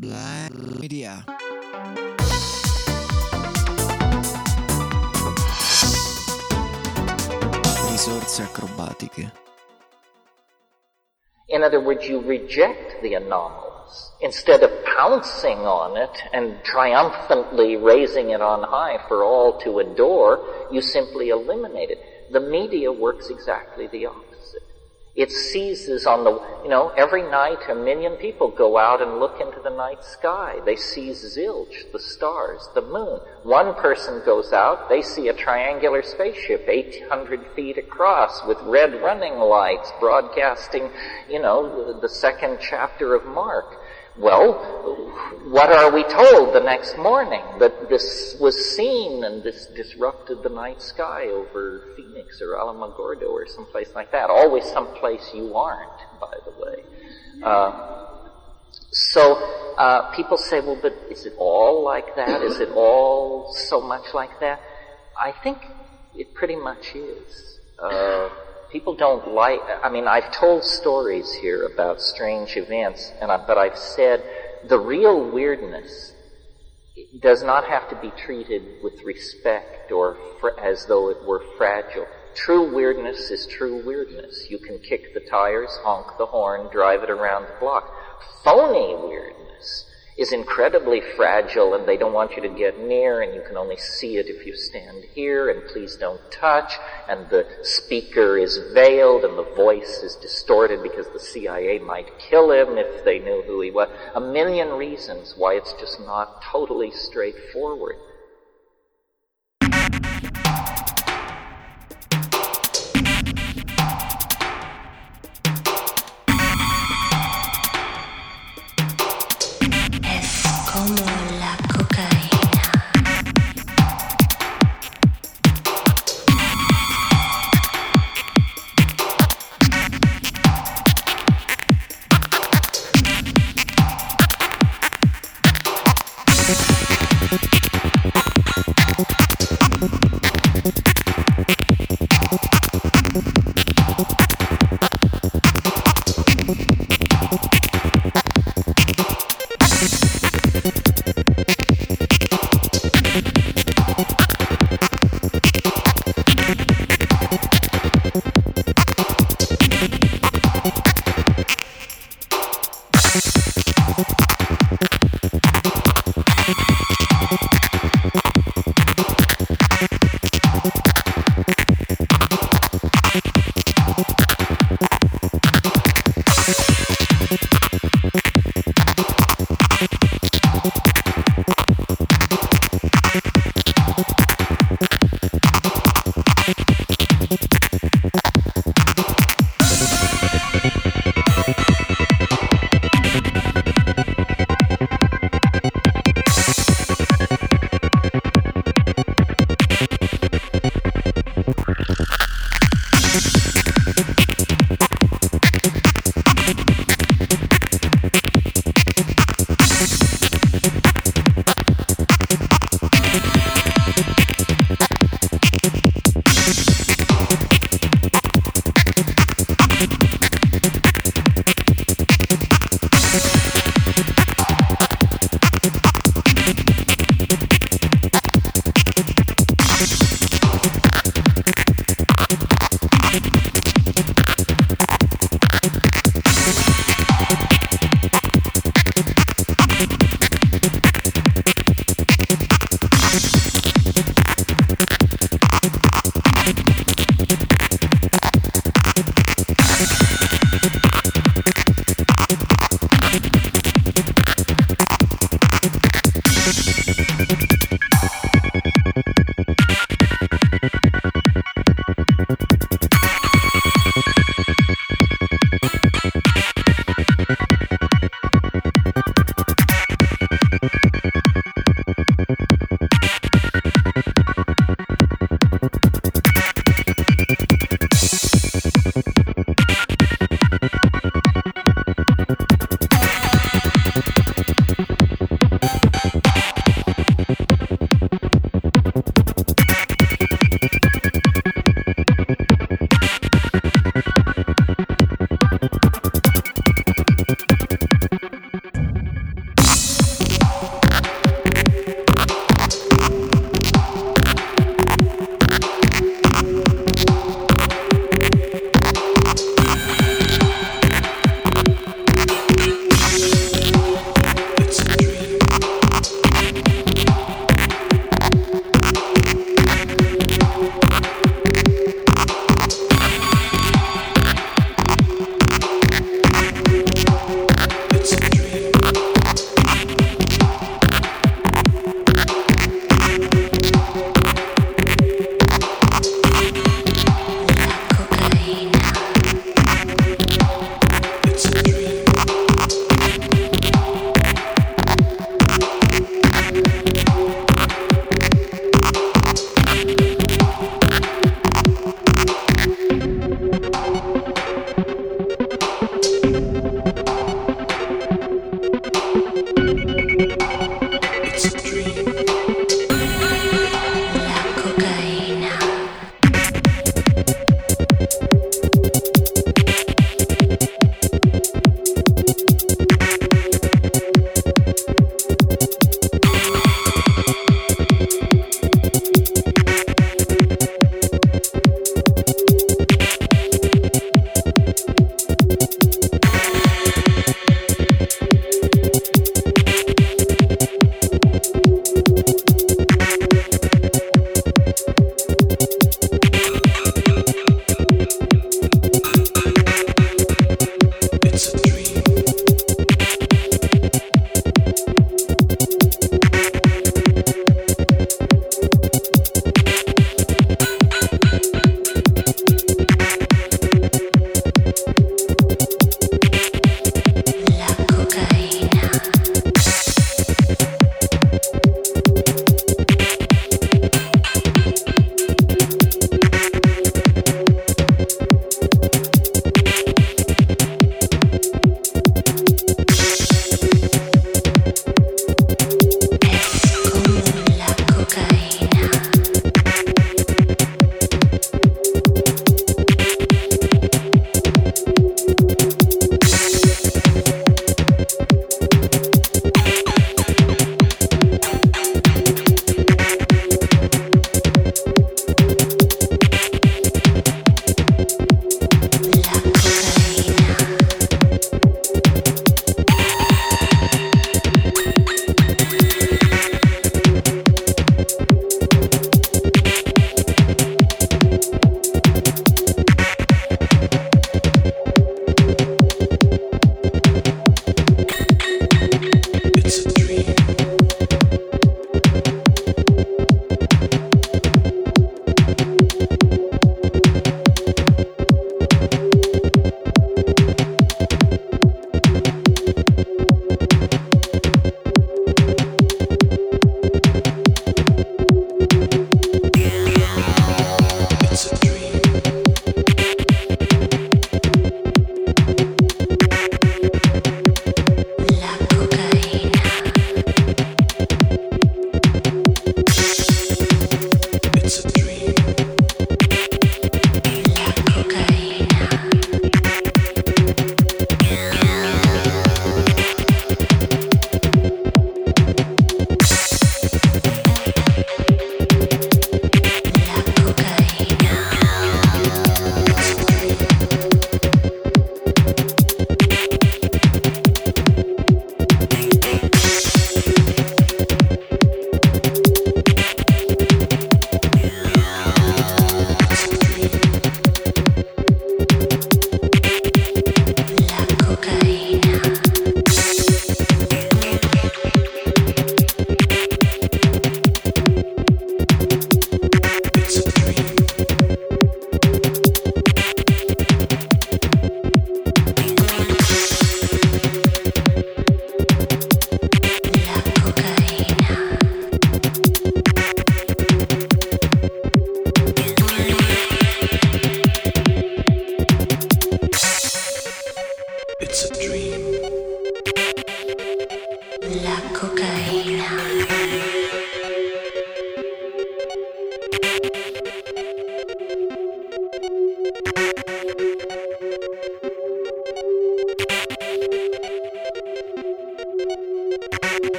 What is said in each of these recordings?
Black Media. Risorse acrobatiche. In other words, you reject the anomalous. Instead of pouncing on it and triumphantly raising it on high for all to adore, you simply eliminate it. The media works exactly the opposite. It seizes on the, you know, every night a million people go out and look into the night sky. They see zilch, the stars, the moon. One person goes out, they see a triangular spaceship 800 feet across with red running lights broadcasting, you know, the, the second chapter of Mark. Well, what are we told the next morning? That this was seen and this disrupted the night sky over Phoenix or Alamogordo or someplace like that. Always someplace you aren't, by the way. Uh, so uh, people say, well, but is it all like that? Is it all so much like that? I think it pretty much is. Uh, people don't like, I mean, I've told stories here about strange events, and I, but I've said the real weirdness does not have to be treated with respect or fr- as though it were fragile. True weirdness is true weirdness. You can kick the tires, honk the horn, drive it around the block. Phony weirdness is incredibly fragile and they don't want you to get near and you can only see it if you stand here and please don't touch and the speaker is veiled and the voice is distorted because the CIA might kill him if they knew who he was. A million reasons why it's just not totally straightforward.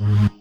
mm-hmm.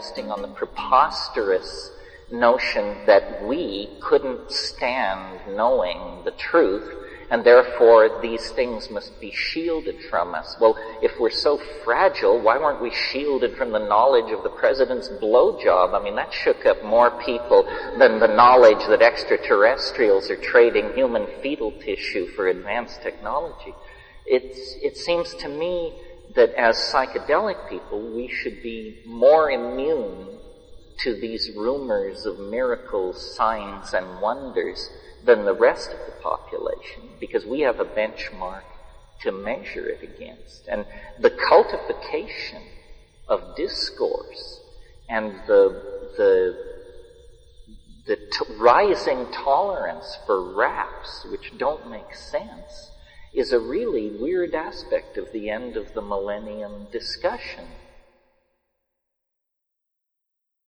Resting on the preposterous notion that we couldn't stand knowing the truth and therefore these things must be shielded from us. Well, if we're so fragile, why weren't we shielded from the knowledge of the president's blowjob? I mean, that shook up more people than the knowledge that extraterrestrials are trading human fetal tissue for advanced technology. It's, it seems to me that as psychedelic people, we should be more immune to these rumors of miracles, signs, and wonders than the rest of the population because we have a benchmark to measure it against. And the cultification of discourse and the, the, the t- rising tolerance for raps, which don't make sense, is a really weird aspect of the end of the millennium discussion.